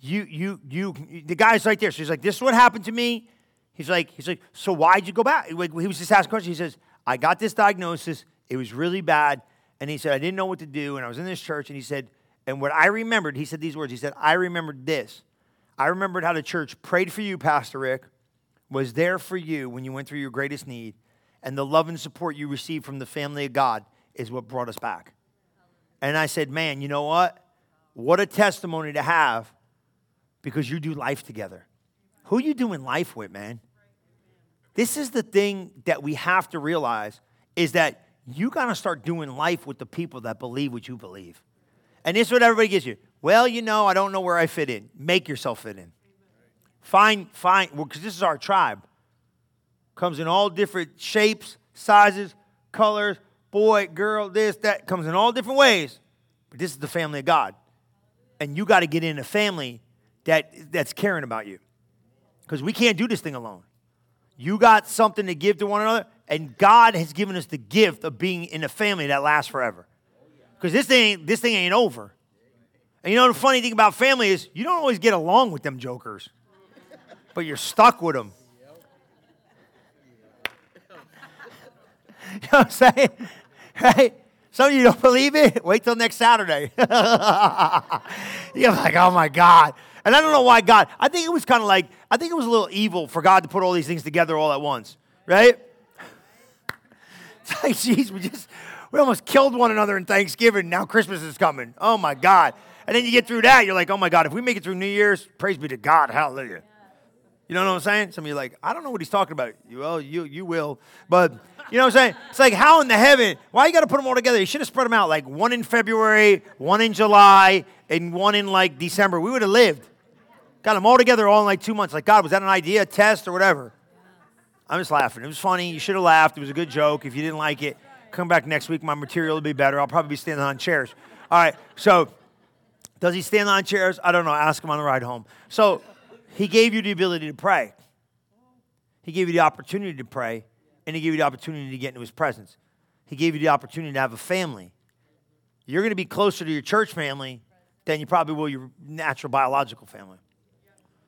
you, you, you, the guy's right there. So he's like, this is what happened to me. He's like, he's like, so why'd you go back? He was just asking questions. He says, I got this diagnosis. It was really bad. And he said, I didn't know what to do. And I was in this church. And he said, and what I remembered, he said these words. He said, I remembered this. I remembered how the church prayed for you, Pastor Rick, was there for you when you went through your greatest need. And the love and support you received from the family of God is what brought us back. And I said, man, you know what? What a testimony to have because you do life together. Who you doing life with, man? This is the thing that we have to realize is that you got to start doing life with the people that believe what you believe. And this is what everybody gives you. Well, you know, I don't know where I fit in. Make yourself fit in. Find, find, because well, this is our tribe. Comes in all different shapes, sizes, colors, boy, girl, this, that. Comes in all different ways. But this is the family of God. And you got to get in a family that, that's caring about you. Because we can't do this thing alone. You got something to give to one another, and God has given us the gift of being in a family that lasts forever. Because this thing, this thing ain't over. And you know the funny thing about family is you don't always get along with them jokers, but you're stuck with them. [laughs] you know what I'm saying? [laughs] Right? Some of you don't believe it. Wait till next Saturday. [laughs] You're like, oh my God. And I don't know why God, I think it was kind of like, I think it was a little evil for God to put all these things together all at once, right? [laughs] It's like, geez, we just, we almost killed one another in Thanksgiving. Now Christmas is coming. Oh my God. And then you get through that, you're like, oh my God, if we make it through New Year's, praise be to God. Hallelujah. You know what I'm saying? Some of you like, I don't know what he's talking about. Well, you, you will. But you know what I'm saying? It's like, how in the heaven? Why you got to put them all together? You should have spread them out like one in February, one in July, and one in like December. We would have lived. Got them all together all in like two months. Like, God, was that an idea, test, or whatever? I'm just laughing. It was funny. You should have laughed. It was a good joke. If you didn't like it, Come back next week. My material will be better. I'll probably be standing on chairs. All right. So, does he stand on chairs? I don't know. Ask him on the ride home. So, he gave you the ability to pray. He gave you the opportunity to pray, and he gave you the opportunity to get into his presence. He gave you the opportunity to have a family. You're going to be closer to your church family than you probably will your natural biological family.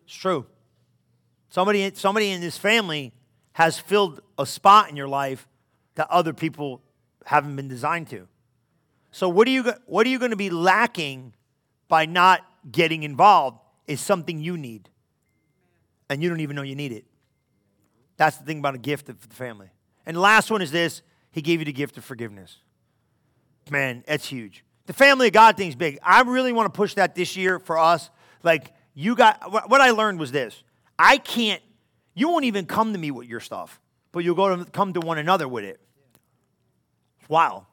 It's true. Somebody, somebody in this family has filled a spot in your life that other people haven't been designed to. So, what are you, what are you going to be lacking by not getting involved is something you need. And you don't even know you need it. That's the thing about a gift of the family. And the last one is this He gave you the gift of forgiveness. Man, that's huge. The family of God thing's big. I really want to push that this year for us. Like, you got, what I learned was this I can't, you won't even come to me with your stuff, but you'll go to come to one another with it. Wow.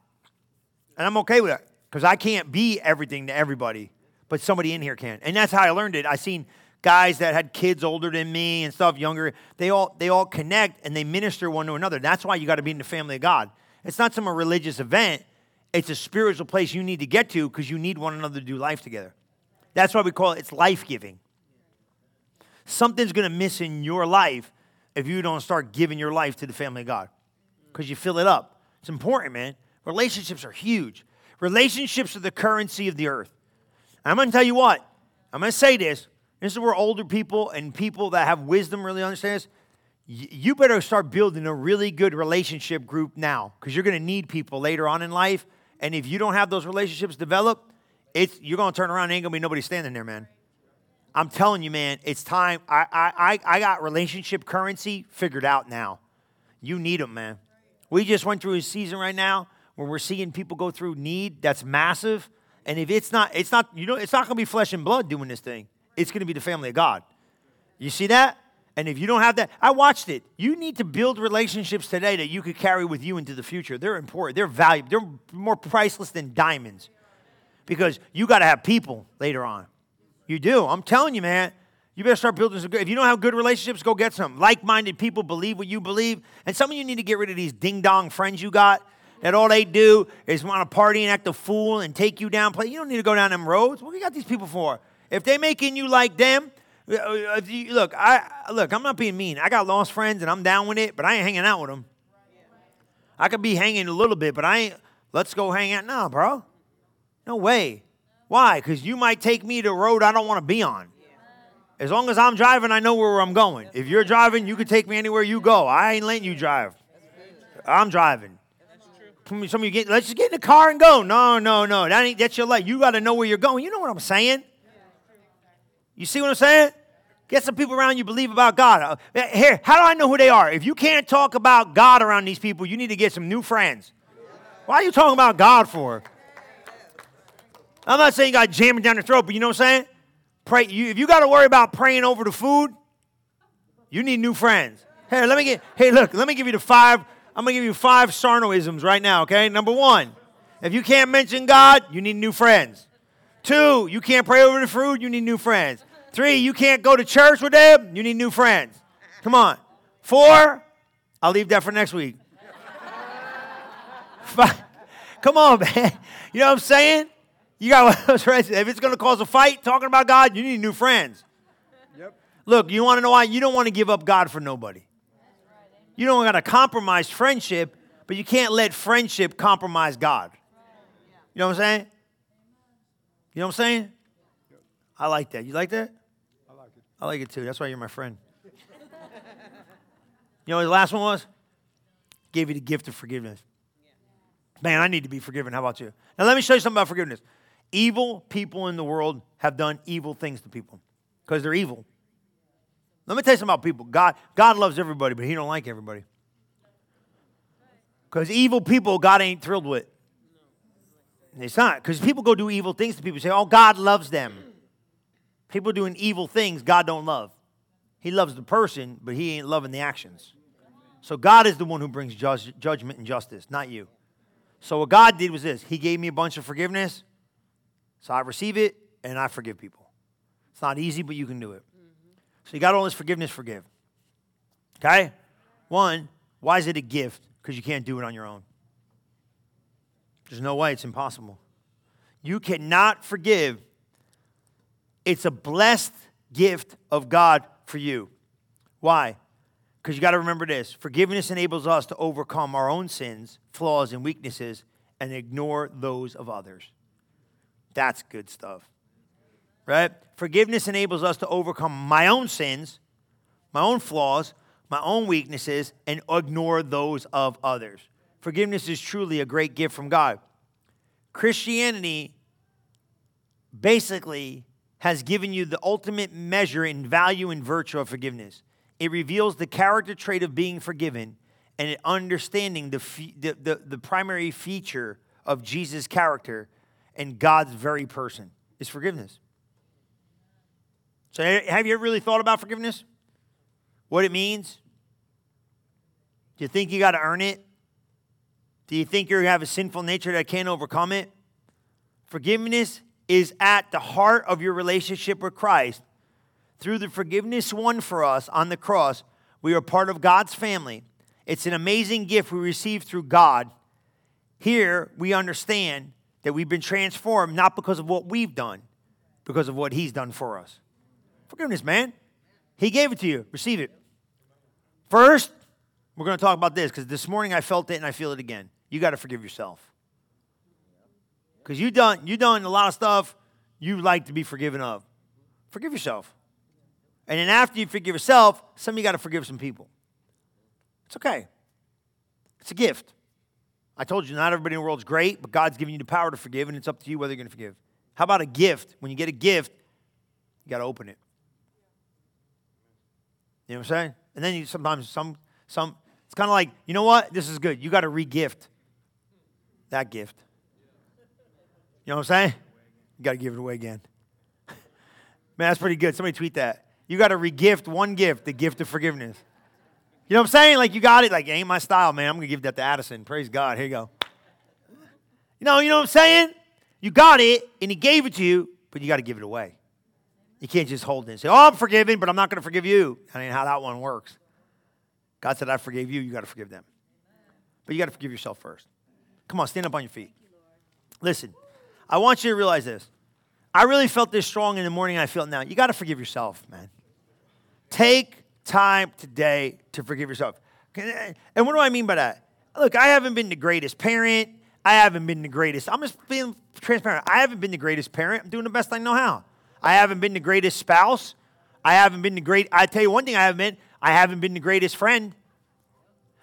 And I'm okay with it because I can't be everything to everybody, but somebody in here can. And that's how I learned it. I seen guys that had kids older than me and stuff younger. They all they all connect and they minister one to another. That's why you got to be in the family of God. It's not some religious event. It's a spiritual place you need to get to because you need one another to do life together. That's why we call it it's life giving. Something's going to miss in your life if you don't start giving your life to the family of God because you fill it up. It's important, man. Relationships are huge. Relationships are the currency of the earth. I'm going to tell you what, I'm going to say this. This is where older people and people that have wisdom really understand this. You better start building a really good relationship group now because you're going to need people later on in life. And if you don't have those relationships developed, it's, you're going to turn around and ain't going to be nobody standing there, man. I'm telling you, man, it's time. I, I, I got relationship currency figured out now. You need them, man. We just went through a season right now where we're seeing people go through need that's massive. And if it's not, it's not, you know, it's not going to be flesh and blood doing this thing. It's going to be the family of God. You see that? And if you don't have that, I watched it. You need to build relationships today that you could carry with you into the future. They're important. They're valuable. They're more priceless than diamonds because you got to have people later on. You do. I'm telling you, man. You better start building some good. If you don't have good relationships, go get some. Like minded people believe what you believe. And some of you need to get rid of these ding dong friends you got that all they do is want to party and act a fool and take you down. Play. You don't need to go down them roads. What do you got these people for? If they making you like them, uh, uh, you, look, I look. I'm not being mean. I got lost friends and I'm down with it, but I ain't hanging out with them. I could be hanging a little bit, but I ain't. Let's go hang out. Nah, bro. No way. Why? Because you might take me to a road I don't want to be on. As long as I'm driving, I know where I'm going. If you're driving, you can take me anywhere you go. I ain't letting you drive. I'm driving. Some of you get, let's just get in the car and go. No, no, no. That ain't that's your life. You got to know where you're going. You know what I'm saying? You see what I'm saying? Get some people around you believe about God. Uh, here, how do I know who they are? If you can't talk about God around these people, you need to get some new friends. Why are you talking about God for? I'm not saying you got jamming down your throat, but you know what I'm saying? Pray. You, if you got to worry about praying over the food, you need new friends. Hey, let me get. Hey, look. Let me give you the five. I'm gonna give you five Sarnoisms right now. Okay. Number one, if you can't mention God, you need new friends. Two, you can't pray over the food, you need new friends. Three, you can't go to church with them. You need new friends. Come on. Four, I'll leave that for next week. [laughs] Five, come on, man. You know what I'm saying? You got those friends. If it's going to cause a fight talking about God, you need new friends. Yep. Look, you want to know why? You don't want to give up God for nobody. You don't got to compromise friendship, but you can't let friendship compromise God. You know what I'm saying? You know what I'm saying? I like that. You like that? I like it too. That's why you're my friend. [laughs] you know what the last one was? Gave you the gift of forgiveness. Man, I need to be forgiven. How about you? Now, let me show you something about forgiveness. Evil people in the world have done evil things to people because they're evil. Let me tell you something about people. God, God loves everybody, but He don't like everybody. Because evil people, God ain't thrilled with. It's not. Because people go do evil things to people. Say, oh, God loves them. People doing evil things God don't love. He loves the person, but he ain't loving the actions. So God is the one who brings judge, judgment and justice, not you. So what God did was this. He gave me a bunch of forgiveness. So I receive it and I forgive people. It's not easy, but you can do it. So you got all this forgiveness, forgive. Okay? One, why is it a gift? Because you can't do it on your own. There's no way, it's impossible. You cannot forgive. It's a blessed gift of God for you. Why? Because you got to remember this forgiveness enables us to overcome our own sins, flaws, and weaknesses and ignore those of others. That's good stuff. Right? Forgiveness enables us to overcome my own sins, my own flaws, my own weaknesses, and ignore those of others. Forgiveness is truly a great gift from God. Christianity basically has given you the ultimate measure in value and virtue of forgiveness. It reveals the character trait of being forgiven and understanding the, the, the, the primary feature of Jesus' character and God's very person is forgiveness. So, have you ever really thought about forgiveness? What it means? Do you think you got to earn it? Do you think you have a sinful nature that can't overcome it? Forgiveness is at the heart of your relationship with Christ. Through the forgiveness won for us on the cross, we are part of God's family. It's an amazing gift we receive through God. Here, we understand that we've been transformed not because of what we've done, because of what He's done for us. Forgiveness, man. He gave it to you. Receive it. First, we're going to talk about this because this morning I felt it and I feel it again. You got to forgive yourself. Because you done you done a lot of stuff you like to be forgiven of. Forgive yourself. And then after you forgive yourself, some of you got to forgive some people. It's okay. It's a gift. I told you, not everybody in the world is great, but God's giving you the power to forgive, and it's up to you whether you're going to forgive. How about a gift? When you get a gift, you got to open it. You know what I'm saying? And then you sometimes some some it's kind of like, you know what? This is good. You got to re-gift that gift. You know what I'm saying? You got to give it away again. [laughs] Man, that's pretty good. Somebody tweet that. You got to regift one gift, the gift of forgiveness. You know what I'm saying? Like you got it. Like ain't my style, man. I'm gonna give that to Addison. Praise God. Here you go. You know, you know what I'm saying? You got it, and He gave it to you, but you got to give it away. You can't just hold it and say, "Oh, I'm forgiven," but I'm not to forgive you. I mean, how that one works. God said, "I forgave you. You got to forgive them." But you got to forgive yourself first. Come on, stand up on your feet. Listen. I want you to realize this. I really felt this strong in the morning, I feel it now. You got to forgive yourself, man. Take time today to forgive yourself. And what do I mean by that? Look, I haven't been the greatest parent. I haven't been the greatest. I'm just being transparent. I haven't been the greatest parent. I'm doing the best I know how. I haven't been the greatest spouse. I haven't been the great. I tell you one thing I haven't been. I haven't been the greatest friend.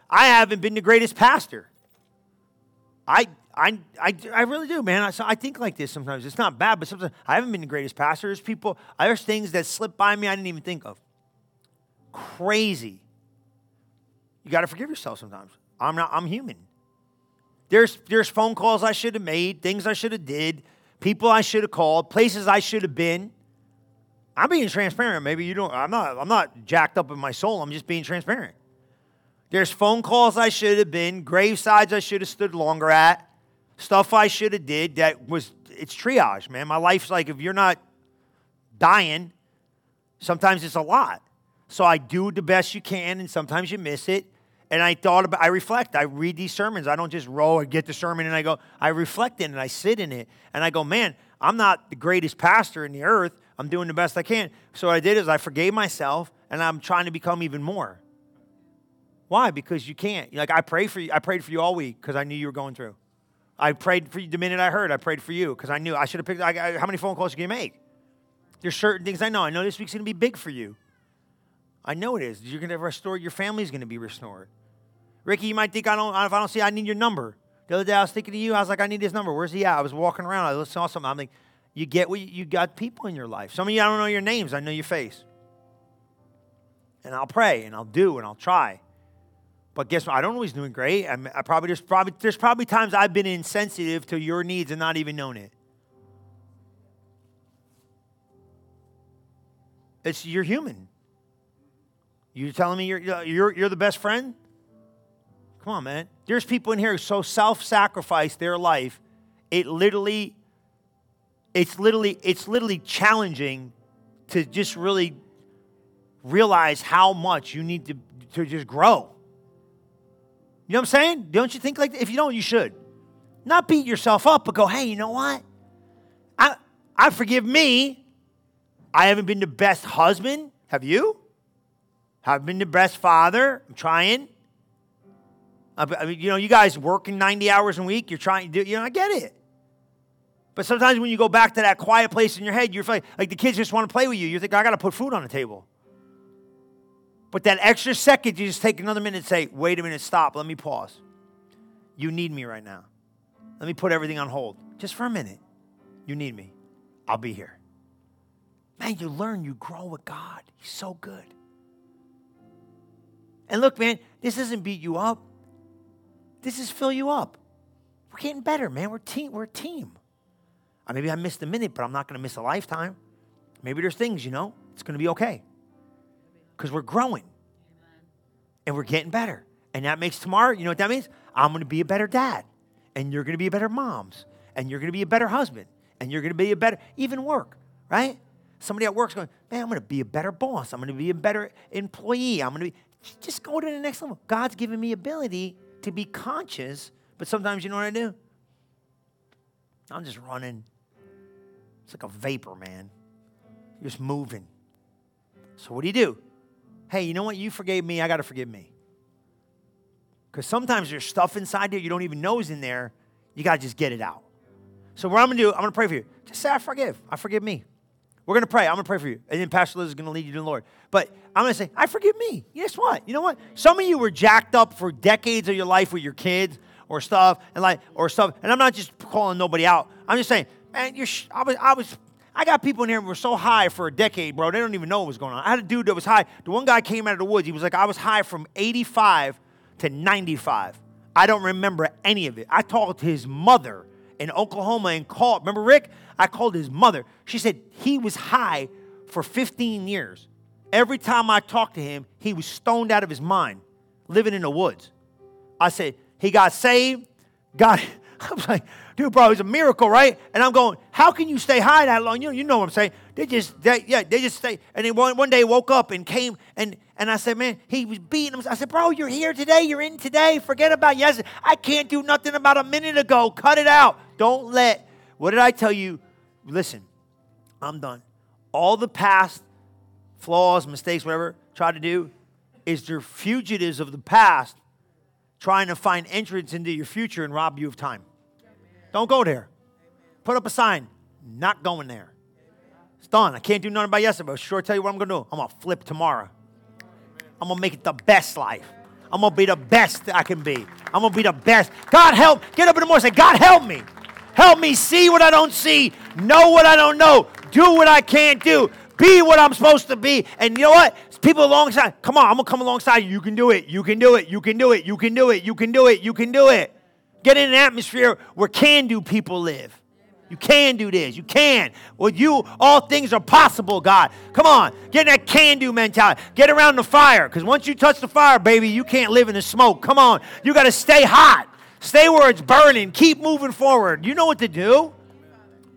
I haven't been the greatest pastor. I I, I, I really do, man. I, so I think like this sometimes. It's not bad, but sometimes I haven't been the greatest pastor. There's people, there's things that slip by me I didn't even think of. Crazy. You got to forgive yourself sometimes. I'm not, I'm human. There's, there's phone calls I should have made, things I should have did, people I should have called, places I should have been. I'm being transparent. Maybe you don't, I'm not, I'm not jacked up in my soul. I'm just being transparent. There's phone calls I should have been, gravesides I should have stood longer at stuff I should have did that was it's triage, man. My life's like if you're not dying, sometimes it's a lot. So I do the best you can, and sometimes you miss it. And I thought about, I reflect. I read these sermons. I don't just roll and get the sermon and I go, I reflect in it and I sit in it. And I go, man, I'm not the greatest pastor in the earth. I'm doing the best I can. So what I did is I forgave myself and I'm trying to become even more. Why? Because you can't. Like I pray for you. I prayed for you all week because I knew you were going through. I prayed for you the minute I heard. I prayed for you because I knew I should have picked. I, I, how many phone calls can you make? There's certain things I know. I know this week's going to be big for you. I know it is. You're going to restore. Your family's going to be restored. Ricky, you might think I don't. If I don't see, I need your number. The other day I was thinking to you. I was like, I need his number. Where's he at? I was walking around. I saw something. I'm like, you get what you, you got people in your life. Some of you I don't know your names. I know your face. And I'll pray and I'll do and I'll try. But guess what? I don't always doing great. I'm, I probably there's probably there's probably times I've been insensitive to your needs and not even known it. It's you're human. You're telling me you're you're you're the best friend? Come on, man. There's people in here who so self-sacrifice their life. It literally, it's literally, it's literally challenging to just really realize how much you need to, to just grow. You know what I'm saying? Don't you think like that? If you don't, you should. Not beat yourself up, but go, hey, you know what? I, I forgive me. I haven't been the best husband. Have you? I've been the best father. I'm trying. I mean, you know, you guys working 90 hours a week. You're trying to do, you know, I get it. But sometimes when you go back to that quiet place in your head, you're like, like the kids just want to play with you. You think, I got to put food on the table. But that extra second, you just take another minute and say, wait a minute, stop. Let me pause. You need me right now. Let me put everything on hold just for a minute. You need me. I'll be here. Man, you learn, you grow with God. He's so good. And look, man, this doesn't beat you up. This is fill you up. We're getting better, man. We're team. We're a team. Uh, maybe I missed a minute, but I'm not going to miss a lifetime. Maybe there's things, you know, it's going to be okay. Because we're growing and we're getting better. And that makes tomorrow, you know what that means? I'm going to be a better dad. And you're going to be a better moms. And you're going to be a better husband. And you're going to be a better, even work, right? Somebody at work's going, man, I'm going to be a better boss. I'm going to be a better employee. I'm going to be, just go to the next level. God's given me ability to be conscious, but sometimes you know what I do? I'm just running. It's like a vapor, man. You're just moving. So what do you do? Hey, you know what? You forgave me. I got to forgive me. Because sometimes there's stuff inside there you don't even know is in there. You got to just get it out. So what I'm going to do, I'm going to pray for you. Just say, I forgive. I forgive me. We're going to pray. I'm going to pray for you. And then Pastor Liz is going to lead you to the Lord. But I'm going to say, I forgive me. Guess what? You know what? Some of you were jacked up for decades of your life with your kids or stuff and like or stuff. And I'm not just calling nobody out. I'm just saying, man, you're. I was. I was. I got people in here who were so high for a decade, bro. They don't even know what was going on. I had a dude that was high. The one guy came out of the woods. He was like, I was high from 85 to 95. I don't remember any of it. I talked to his mother in Oklahoma and called. Remember Rick? I called his mother. She said he was high for 15 years. Every time I talked to him, he was stoned out of his mind, living in the woods. I said, he got saved, got, [laughs] I was like, dude, bro, it's a miracle, right? And I'm going, how can you stay high that long? You know, you know what I'm saying. They just, they, yeah, they just stay. And then one, one day woke up and came and, and I said, man, he was beating him. I said, bro, you're here today. You're in today. Forget about yesterday. I can't do nothing about a minute ago. Cut it out. Don't let, what did I tell you? Listen, I'm done. All the past flaws, mistakes, whatever, try to do is they're fugitives of the past trying to find entrance into your future and rob you of time. Don't go there. Put up a sign, not going there. It's done. I can't do nothing by yesterday, but sure tell you what I'm gonna do. I'm gonna flip tomorrow. I'm gonna make it the best life. I'm gonna be the best I can be. I'm gonna be the best. God help. Get up in the morning say, God help me. Help me see what I don't see, know what I don't know, do what I can't do, be what I'm supposed to be. And you know what? People alongside, come on, I'm gonna come alongside you. You can do it. You can do it. You can do it. You can do it. You can do it. You can do it. Get in an atmosphere where can do people live. You can do this. You can. With you, all things are possible, God. Come on. Get in that can do mentality. Get around the fire. Because once you touch the fire, baby, you can't live in the smoke. Come on. You got to stay hot. Stay where it's burning. Keep moving forward. You know what to do.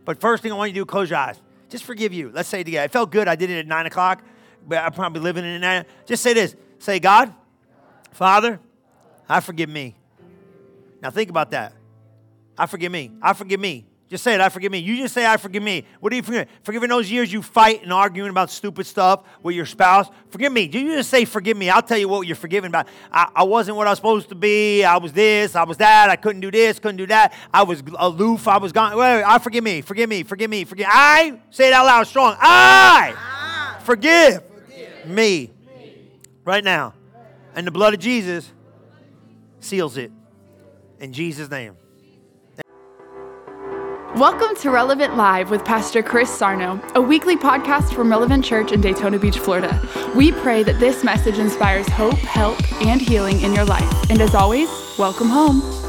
But first thing I want you to do, close your eyes. Just forgive you. Let's say it together. It felt good. I did it at 9 o'clock, but I'm probably living in it Just say this. Say, God, Father, I forgive me. Now think about that. I forgive me. I forgive me. Just say it, I forgive me. You just say, I forgive me. What do you forgive? Forgiving those years you fight and arguing about stupid stuff with your spouse. Forgive me. Do you just say, forgive me? I'll tell you what you're forgiving about. I, I wasn't what I was supposed to be. I was this. I was that. I couldn't do this. Couldn't do that. I was aloof. I was gone. Wait, wait, I forgive me. Forgive me. Forgive me. Forgive. I, say it out loud strong. I, I forgive, forgive me. me right now. And the blood of Jesus seals it. In Jesus' name. Welcome to Relevant Live with Pastor Chris Sarno, a weekly podcast from Relevant Church in Daytona Beach, Florida. We pray that this message inspires hope, help, and healing in your life. And as always, welcome home.